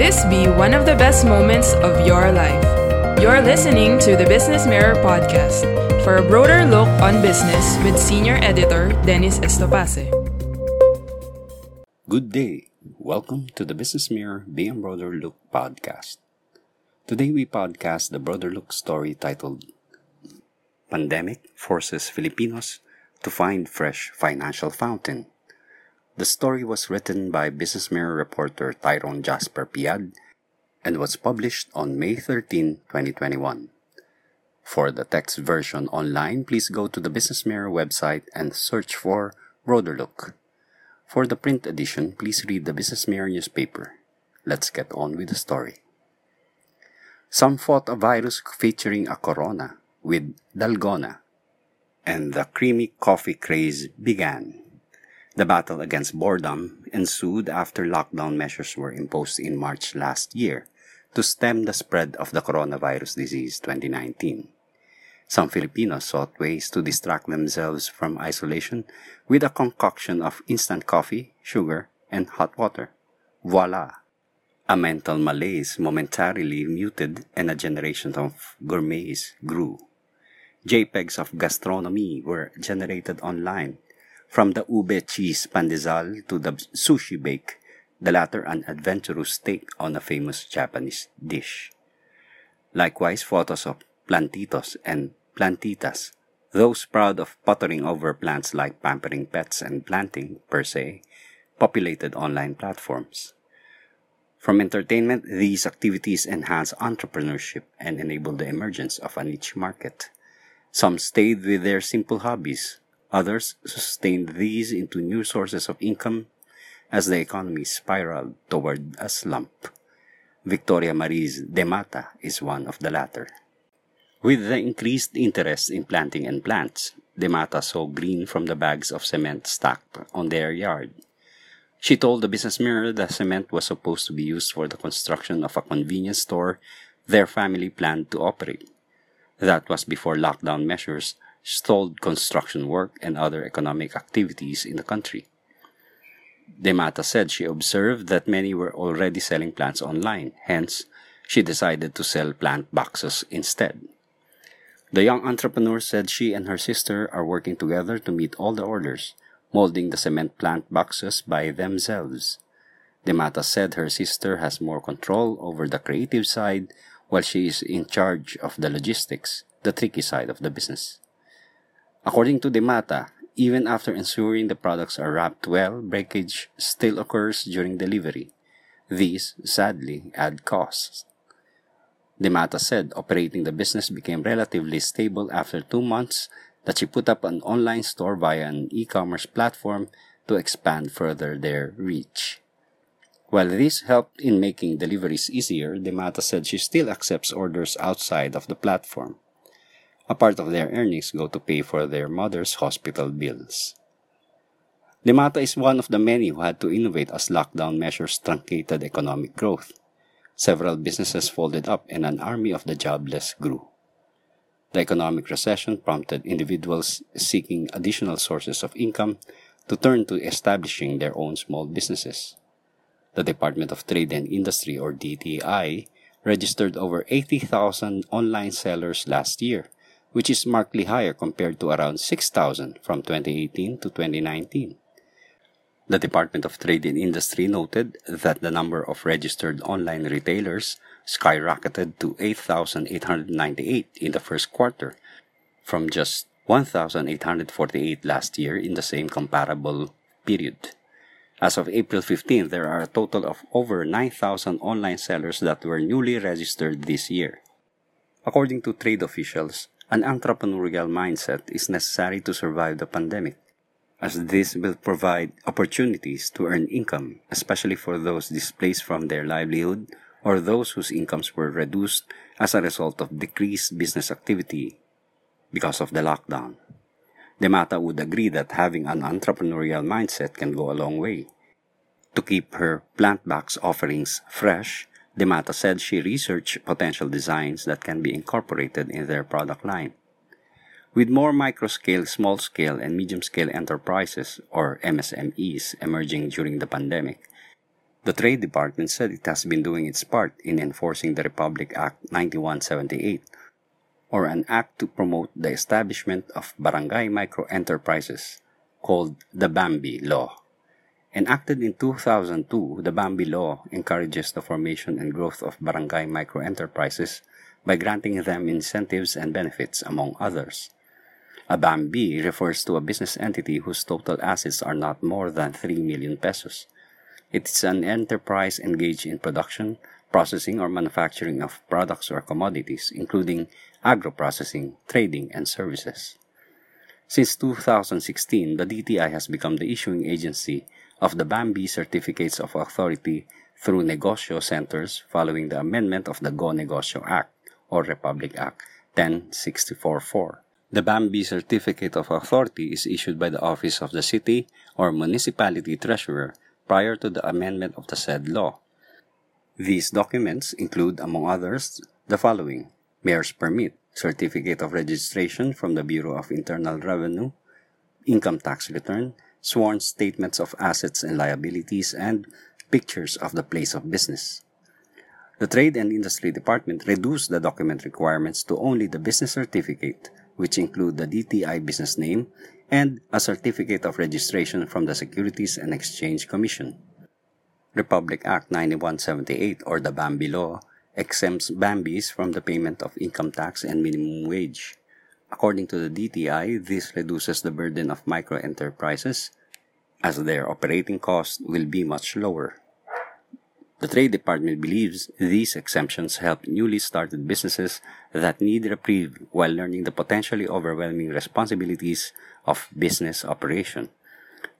This be one of the best moments of your life. You're listening to the Business Mirror podcast for a broader look on business with senior editor Dennis Estopace. Good day. Welcome to the Business Mirror Being Broader Look podcast. Today we podcast the Broader Look story titled Pandemic Forces Filipinos to Find Fresh Financial Fountain. The story was written by Business Mirror reporter Tyrone Jasper Piad and was published on May 13, 2021. For the text version online, please go to the Business Mirror website and search for Broader Look. For the print edition, please read the Business Mirror newspaper. Let's get on with the story. Some fought a virus featuring a corona with Dalgona, and the creamy coffee craze began. The battle against boredom ensued after lockdown measures were imposed in March last year to stem the spread of the coronavirus disease 2019. Some Filipinos sought ways to distract themselves from isolation with a concoction of instant coffee, sugar, and hot water. Voila! A mental malaise momentarily muted and a generation of gourmets grew. JPEGs of gastronomy were generated online from the ube cheese pandesal to the sushi bake, the latter an adventurous take on a famous Japanese dish. Likewise, photos of plantitos and plantitas, those proud of pottering over plants like pampering pets and planting per se, populated online platforms. From entertainment, these activities enhance entrepreneurship and enable the emergence of a niche market. Some stayed with their simple hobbies, Others sustained these into new sources of income as the economy spiraled toward a slump. Victoria Marie's Demata is one of the latter. With the increased interest in planting and plants, Demata saw green from the bags of cement stacked on their yard. She told the Business Mirror that cement was supposed to be used for the construction of a convenience store their family planned to operate. That was before lockdown measures stalled construction work and other economic activities in the country. Demata said she observed that many were already selling plants online, hence, she decided to sell plant boxes instead. The young entrepreneur said she and her sister are working together to meet all the orders, molding the cement plant boxes by themselves. Demata said her sister has more control over the creative side while she is in charge of the logistics, the tricky side of the business. According to Demata, even after ensuring the products are wrapped well, breakage still occurs during delivery. These, sadly, add costs. Demata said operating the business became relatively stable after two months that she put up an online store via an e-commerce platform to expand further their reach. While this helped in making deliveries easier, Demata said she still accepts orders outside of the platform. A part of their earnings go to pay for their mother's hospital bills. Demata is one of the many who had to innovate as lockdown measures truncated economic growth. Several businesses folded up and an army of the jobless grew. The economic recession prompted individuals seeking additional sources of income to turn to establishing their own small businesses. The Department of Trade and Industry, or DTI, registered over 80,000 online sellers last year, which is markedly higher compared to around 6,000 from 2018 to 2019. The Department of Trade and Industry noted that the number of registered online retailers skyrocketed to 8,898 in the first quarter, from just 1,848 last year in the same comparable period. As of April 15, there are a total of over 9,000 online sellers that were newly registered this year. According to trade officials, an entrepreneurial mindset is necessary to survive the pandemic, as this will provide opportunities to earn income, especially for those displaced from their livelihood or those whose incomes were reduced as a result of decreased business activity because of the lockdown. Demata would agree that having an entrepreneurial mindset can go a long way. To keep her plant box offerings fresh, Demata said she researched potential designs that can be incorporated in their product line. With more micro-scale, small-scale, and medium-scale enterprises, or MSMEs, emerging during the pandemic, The Trade Department said it has been doing its part in enforcing the Republic Act 9178, or an act to promote the establishment of barangay micro enterprises, called the Bambi Law. Enacted in 2002, the Bambi Law encourages the formation and growth of barangay micro enterprises by granting them incentives and benefits, among others. A Bambi refers to a business entity whose total assets are not more than 3 million pesos it is an enterprise engaged in production, processing, or manufacturing of products or commodities, including agro-processing, trading, and services. Since 2016, the DTI has become the issuing agency of the Bambi Certificates of Authority through Negosyo Centers following the amendment of the Go Negosyo Act or Republic Act 10644. The Bambi Certificate of Authority is issued by the Office of the City or Municipality Treasurer prior to the amendment of the said law. These documents include, among others, the following Mayor's Permit, Certificate of Registration from the Bureau of Internal Revenue, Income Tax Return, sworn statements of assets and liabilities, and pictures of the place of business. The Trade and Industry Department reduced the document requirements to only the business certificate, which include the DTI business name and a certificate of registration from the Securities and Exchange Commission. Republic Act 9178 or the Bambi Law exempts Bambis from the payment of income tax and minimum wage. According to the DTI, this reduces the burden of micro enterprises as their operating costs will be much lower. The Trade Department believes these exemptions help newly started businesses that need reprieve while learning the potentially overwhelming responsibilities of business operation.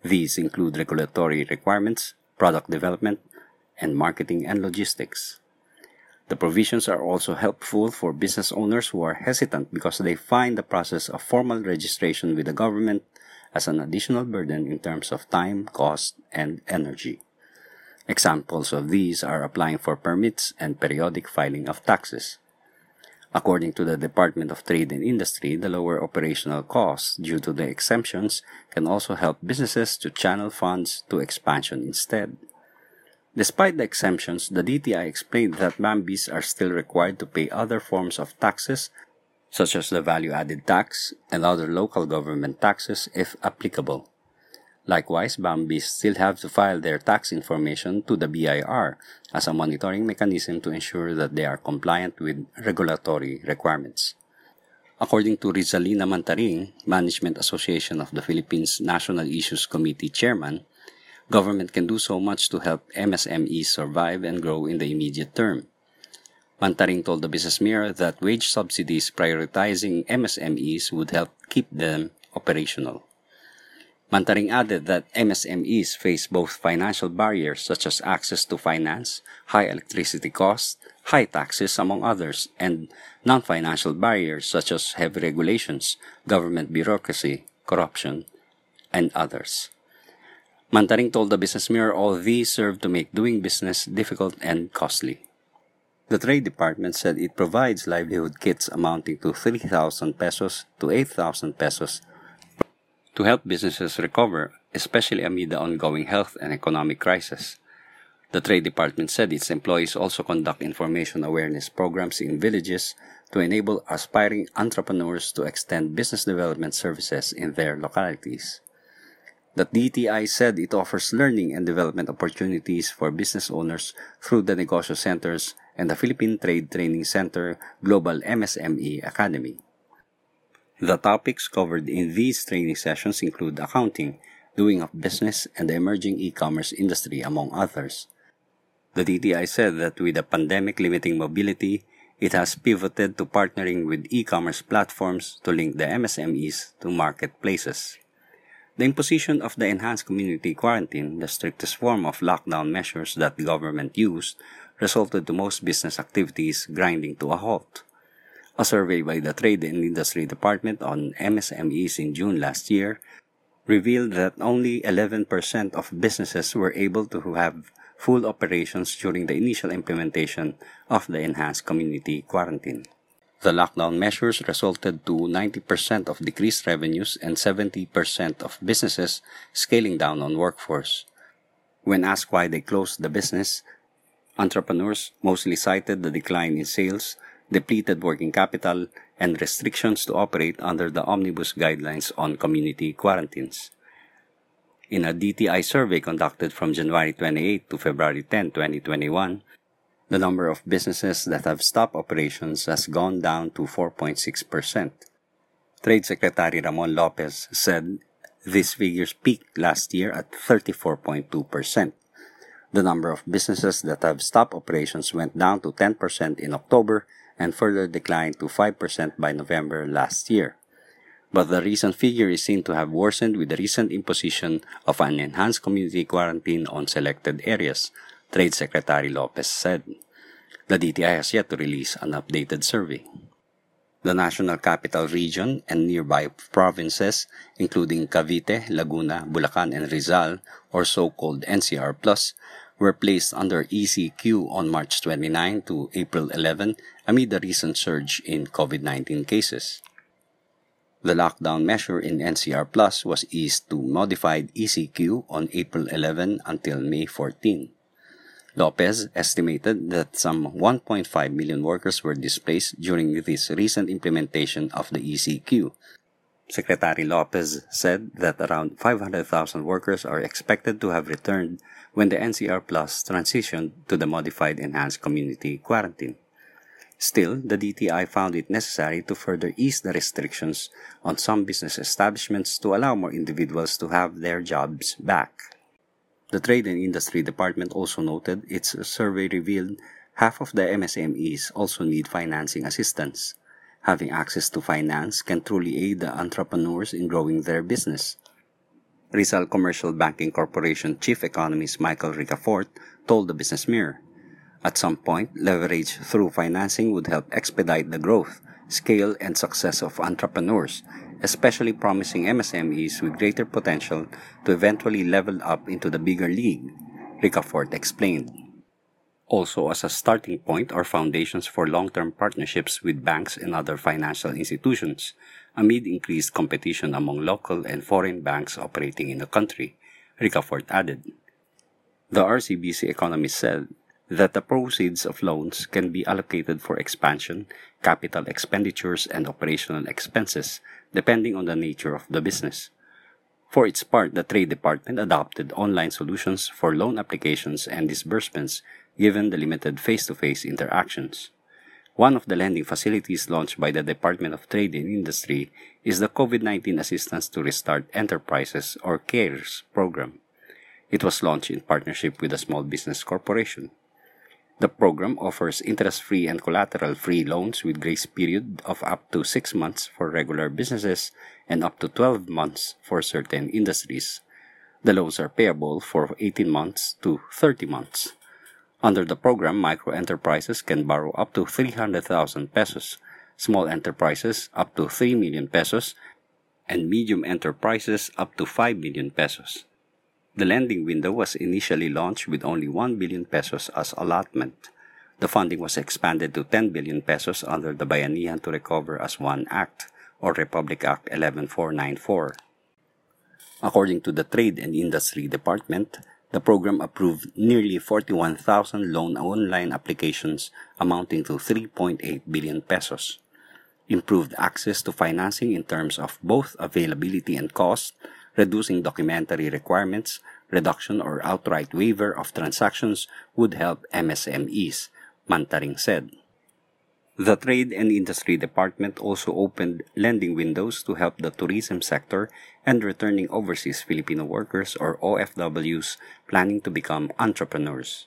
These include regulatory requirements, product development, and marketing and logistics. The provisions are also helpful for business owners who are hesitant because they find the process of formal registration with the government as an additional burden in terms of time, cost, and energy. Examples of these are applying for permits and periodic filing of taxes. According to the Department of Trade and Industry, the lower operational costs due to the exemptions can also help businesses to channel funds to expansion instead. Despite the exemptions, the DTI explained that Bambis are still required to pay other forms of taxes, such as the value added tax and other local government taxes if applicable. Likewise, Bambis still have to file their tax information to the BIR as a monitoring mechanism to ensure that they are compliant with regulatory requirements. According to Rizalina Mantaring, Management Association of the Philippines National Issues Committee Chairman, government can do so much to help MSMEs survive and grow in the immediate term. Mantaring told the Business Mirror that wage subsidies prioritizing MSMEs would help keep them operational. Mantaring added that MSMEs face both financial barriers such as access to finance, high electricity costs, high taxes, among others, and non-financial barriers such as heavy regulations, government bureaucracy, corruption, and others. Mantaring told the Business Mirror all these serve to make doing business difficult and costly. The Trade Department said it provides livelihood kits amounting to 3,000 pesos to 8,000 pesos to help businesses recover, especially amid the ongoing health and economic crisis. The Trade Department said its employees also conduct information awareness programs in villages to enable aspiring entrepreneurs to extend business development services in their localities. The DTI said it offers learning and development opportunities for business owners through the Negosyo Centers and the Philippine Trade Training Center Global MSME Academy. The topics covered in these training sessions include accounting, doing of business, and the emerging e-commerce industry, among others. The DTI said that with the pandemic limiting mobility, it has pivoted to partnering with e-commerce platforms to link the MSMEs to marketplaces. The imposition of the enhanced community quarantine, the strictest form of lockdown measures that the government used, resulted to most business activities grinding to a halt. A survey by the Trade and Industry Department on MSMEs in June last year revealed that only 11% of businesses were able to have full operations during the initial implementation of the enhanced community quarantine. The lockdown measures resulted to 90% of decreased revenues and 70% of businesses scaling down on workforce. When asked why they closed the business, entrepreneurs mostly cited the decline in sales, depleted working capital, and restrictions to operate under the omnibus guidelines on community quarantines. In a DTI survey conducted from January 28 to February 10, 2021, the number of businesses that have stopped operations has gone down to 4.6%. Trade Secretary Ramon Lopez said these figures peaked last year at 34.2%. The number of businesses that have stopped operations went down to 10% in October and further declined to 5% by November last year. But the recent figure is seen to have worsened with the recent imposition of an enhanced community quarantine on selected areas, Trade Secretary Lopez said. The DTI has yet to release an updated survey. The National Capital Region and nearby provinces, including Cavite, Laguna, Bulacan, and Rizal, or so-called NCR+, were placed under ECQ on March 29 to April 11 amid the recent surge in COVID-19 cases. The lockdown measure in NCR Plus was eased to modified ECQ on April 11 until May 14. Lopez estimated that some 1.5 million workers were displaced during this recent implementation of the ECQ. Secretary Lopez said that around 500,000 workers are expected to have returned when the NCR Plus transitioned to the modified enhanced community quarantine. Still, the DTI found it necessary to further ease the restrictions on some business establishments to allow more individuals to have their jobs back. The Trade and Industry Department also noted its survey revealed half of the MSMEs also need financing assistance. Having access to finance can truly aid the entrepreneurs in growing their business. Rizal Commercial Banking Corporation Chief Economist Michael Ricafort told the Business Mirror, At some point, leverage through financing would help expedite the growth, scale, and success of entrepreneurs especially promising MSMEs with greater potential to eventually level up into the bigger league, Ricafort explained. Also, as a starting point are foundations for long-term partnerships with banks and other financial institutions amid increased competition among local and foreign banks operating in the country, Ricafort added. The RCBC economist said that the proceeds of loans can be allocated for expansion, capital expenditures, and operational expenses, depending on the nature of the business. For its part, the Trade Department adopted online solutions for loan applications and disbursements given the limited face to face interactions. One of the lending facilities launched by the Department of Trade and Industry is the COVID 19 Assistance to Restart Enterprises or CARES program. It was launched in partnership with a small business corporation. The program offers interest-free and collateral-free loans with grace period of up to 6 months for regular businesses and up to 12 months for certain industries. The loans are payable for 18 months to 30 months. Under the program, micro enterprises can borrow up to 300,000 pesos, small enterprises up to 3 million pesos, and medium enterprises up to 5 million pesos. The lending window was initially launched with only 1 billion pesos as allotment. The funding was expanded to 10 billion pesos under the Bayanihan to Recover as One Act or Republic Act 11494. According to the Trade and Industry Department, the program approved nearly 41,000 loan online applications amounting to 3.8 billion pesos. Improved access to financing in terms of both availability and cost reducing documentary requirements, reduction or outright waiver of transactions would help MSMEs, Mantaring said. The Trade and Industry Department also opened lending windows to help the tourism sector and returning overseas Filipino workers or OFWs planning to become entrepreneurs.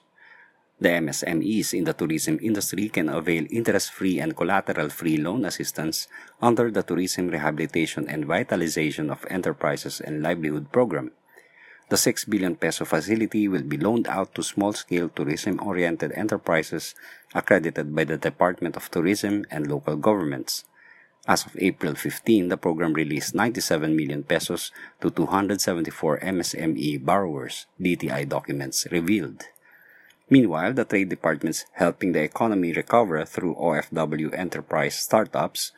The MSMEs in the tourism industry can avail interest-free and collateral-free loan assistance under the Tourism Rehabilitation and Vitalization of Enterprises and Livelihood Program. The 6 billion peso facility will be loaned out to small-scale tourism-oriented enterprises accredited by the Department of Tourism and local governments. As of April 15, the program released 97 million pesos to 274 MSME borrowers, DTI documents revealed. Meanwhile, the Trade Department's helping the economy recover through OFW enterprise startups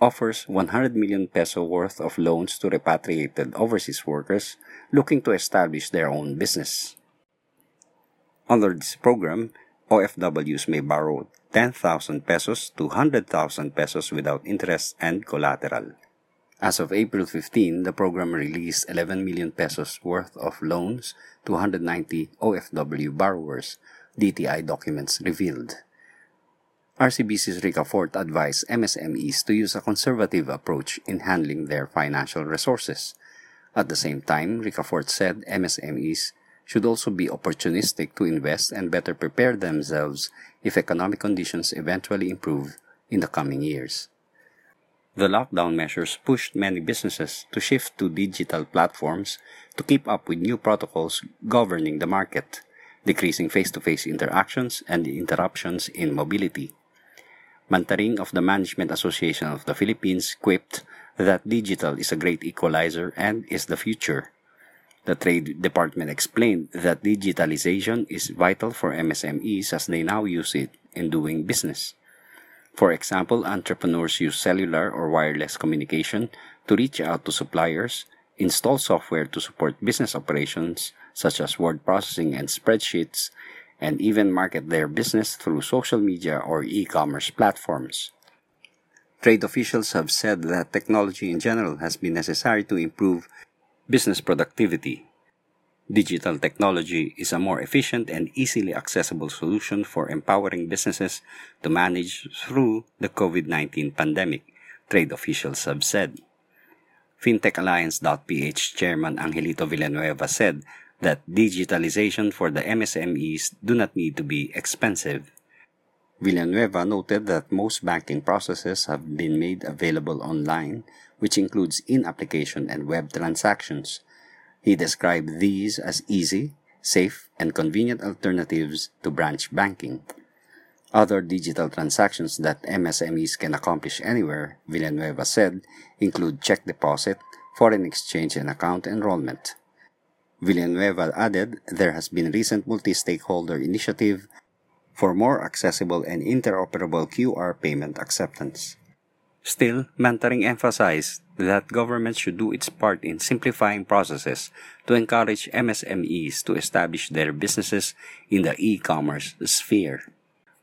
offers 100 million peso worth of loans to repatriated overseas workers looking to establish their own business. Under this program, OFWs may borrow 10,000 pesos to 100,000 pesos without interest and collateral. As of April 15, the program released 11 million pesos worth of loans to 190 OFW borrowers, DTI documents revealed. RCBC's Ricafort advised MSMEs to use a conservative approach in handling their financial resources. At the same time, Ricafort said MSMEs should also be opportunistic to invest and better prepare themselves if economic conditions eventually improve in the coming years. The lockdown measures pushed many businesses to shift to digital platforms to keep up with new protocols governing the market, decreasing face to face interactions and interruptions in mobility. Mantaring of the Management Association of the Philippines quipped that digital is a great equalizer and is the future. The Trade Department explained that digitalization is vital for MSMEs as they now use it in doing business. For example, entrepreneurs use cellular or wireless communication to reach out to suppliers, install software to support business operations such as word processing and spreadsheets, and even market their business through social media or e-commerce platforms. Trade officials have said that technology in general has been necessary to improve business productivity. Digital technology is a more efficient and easily accessible solution for empowering businesses to manage through the COVID-19 pandemic, trade officials have said. FintechAlliance.ph Chairman Angelito Villanueva said that digitalization for the MSMEs do not need to be expensive. Villanueva noted that most banking processes have been made available online, which includes in-application and web transactions. He described these as easy, safe, and convenient alternatives to branch banking. Other digital transactions that MSMEs can accomplish anywhere, Villanueva said, include check deposit, foreign exchange and account enrollment. Villanueva added there has been recent multi-stakeholder initiative for more accessible and interoperable QR payment acceptance. Still, Mantaring emphasized that government should do its part in simplifying processes to encourage MSMEs to establish their businesses in the e-commerce sphere.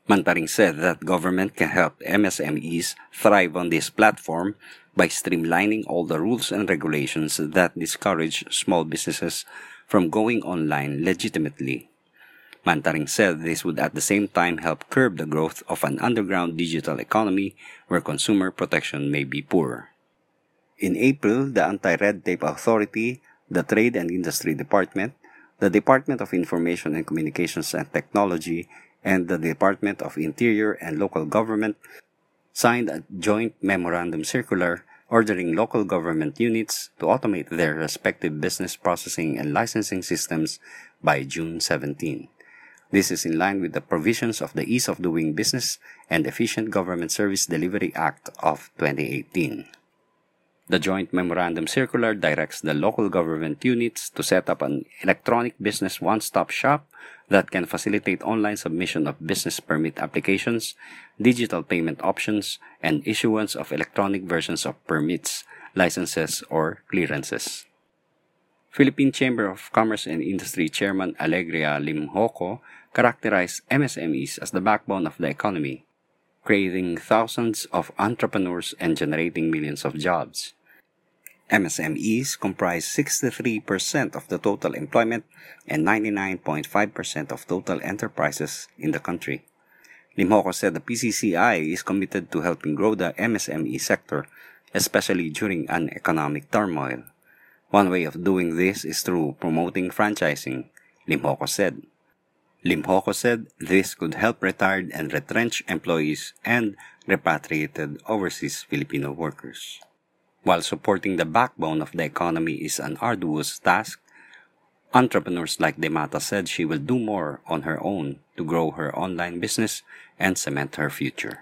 Mantaring said that government can help MSMEs thrive on this platform by streamlining all the rules and regulations that discourage small businesses from going online legitimately. Mantaring said this would at the same time help curb the growth of an underground digital economy where consumer protection may be poor. In April, the Anti-Red Tape Authority, the Trade and Industry Department, the Department of Information and Communications and Technology, and the Department of Interior and Local Government signed a joint memorandum circular ordering local government units to automate their respective business processing and licensing systems by June 17. This is in line with the provisions of the Ease of Doing Business and Efficient Government Service Delivery Act of 2018. The joint memorandum circular directs the local government units to set up an electronic business one-stop shop that can facilitate online submission of business permit applications, digital payment options, and issuance of electronic versions of permits, licenses, or clearances. Philippine Chamber of Commerce and Industry Chairman Alegria Limjoco characterized MSMEs as the backbone of the economy creating thousands of entrepreneurs and generating millions of jobs. MSMEs comprise 63% of the total employment and 99.5% of total enterprises in the country. Limjoco said the PCCI is committed to helping grow the MSME sector, especially during an economic turmoil. One way of doing this is through promoting franchising, Limjoco said. Limjoco said this could help retired and retrenched employees and repatriated overseas Filipino workers. While supporting the backbone of the economy is an arduous task, entrepreneurs like Demata said she will do more on her own to grow her online business and cement her future.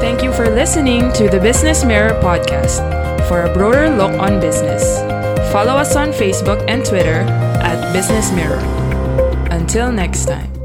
Thank you for listening to the Business Mirror podcast. For a broader look on business, follow us on Facebook and Twitter at Business Mirror. Until next time.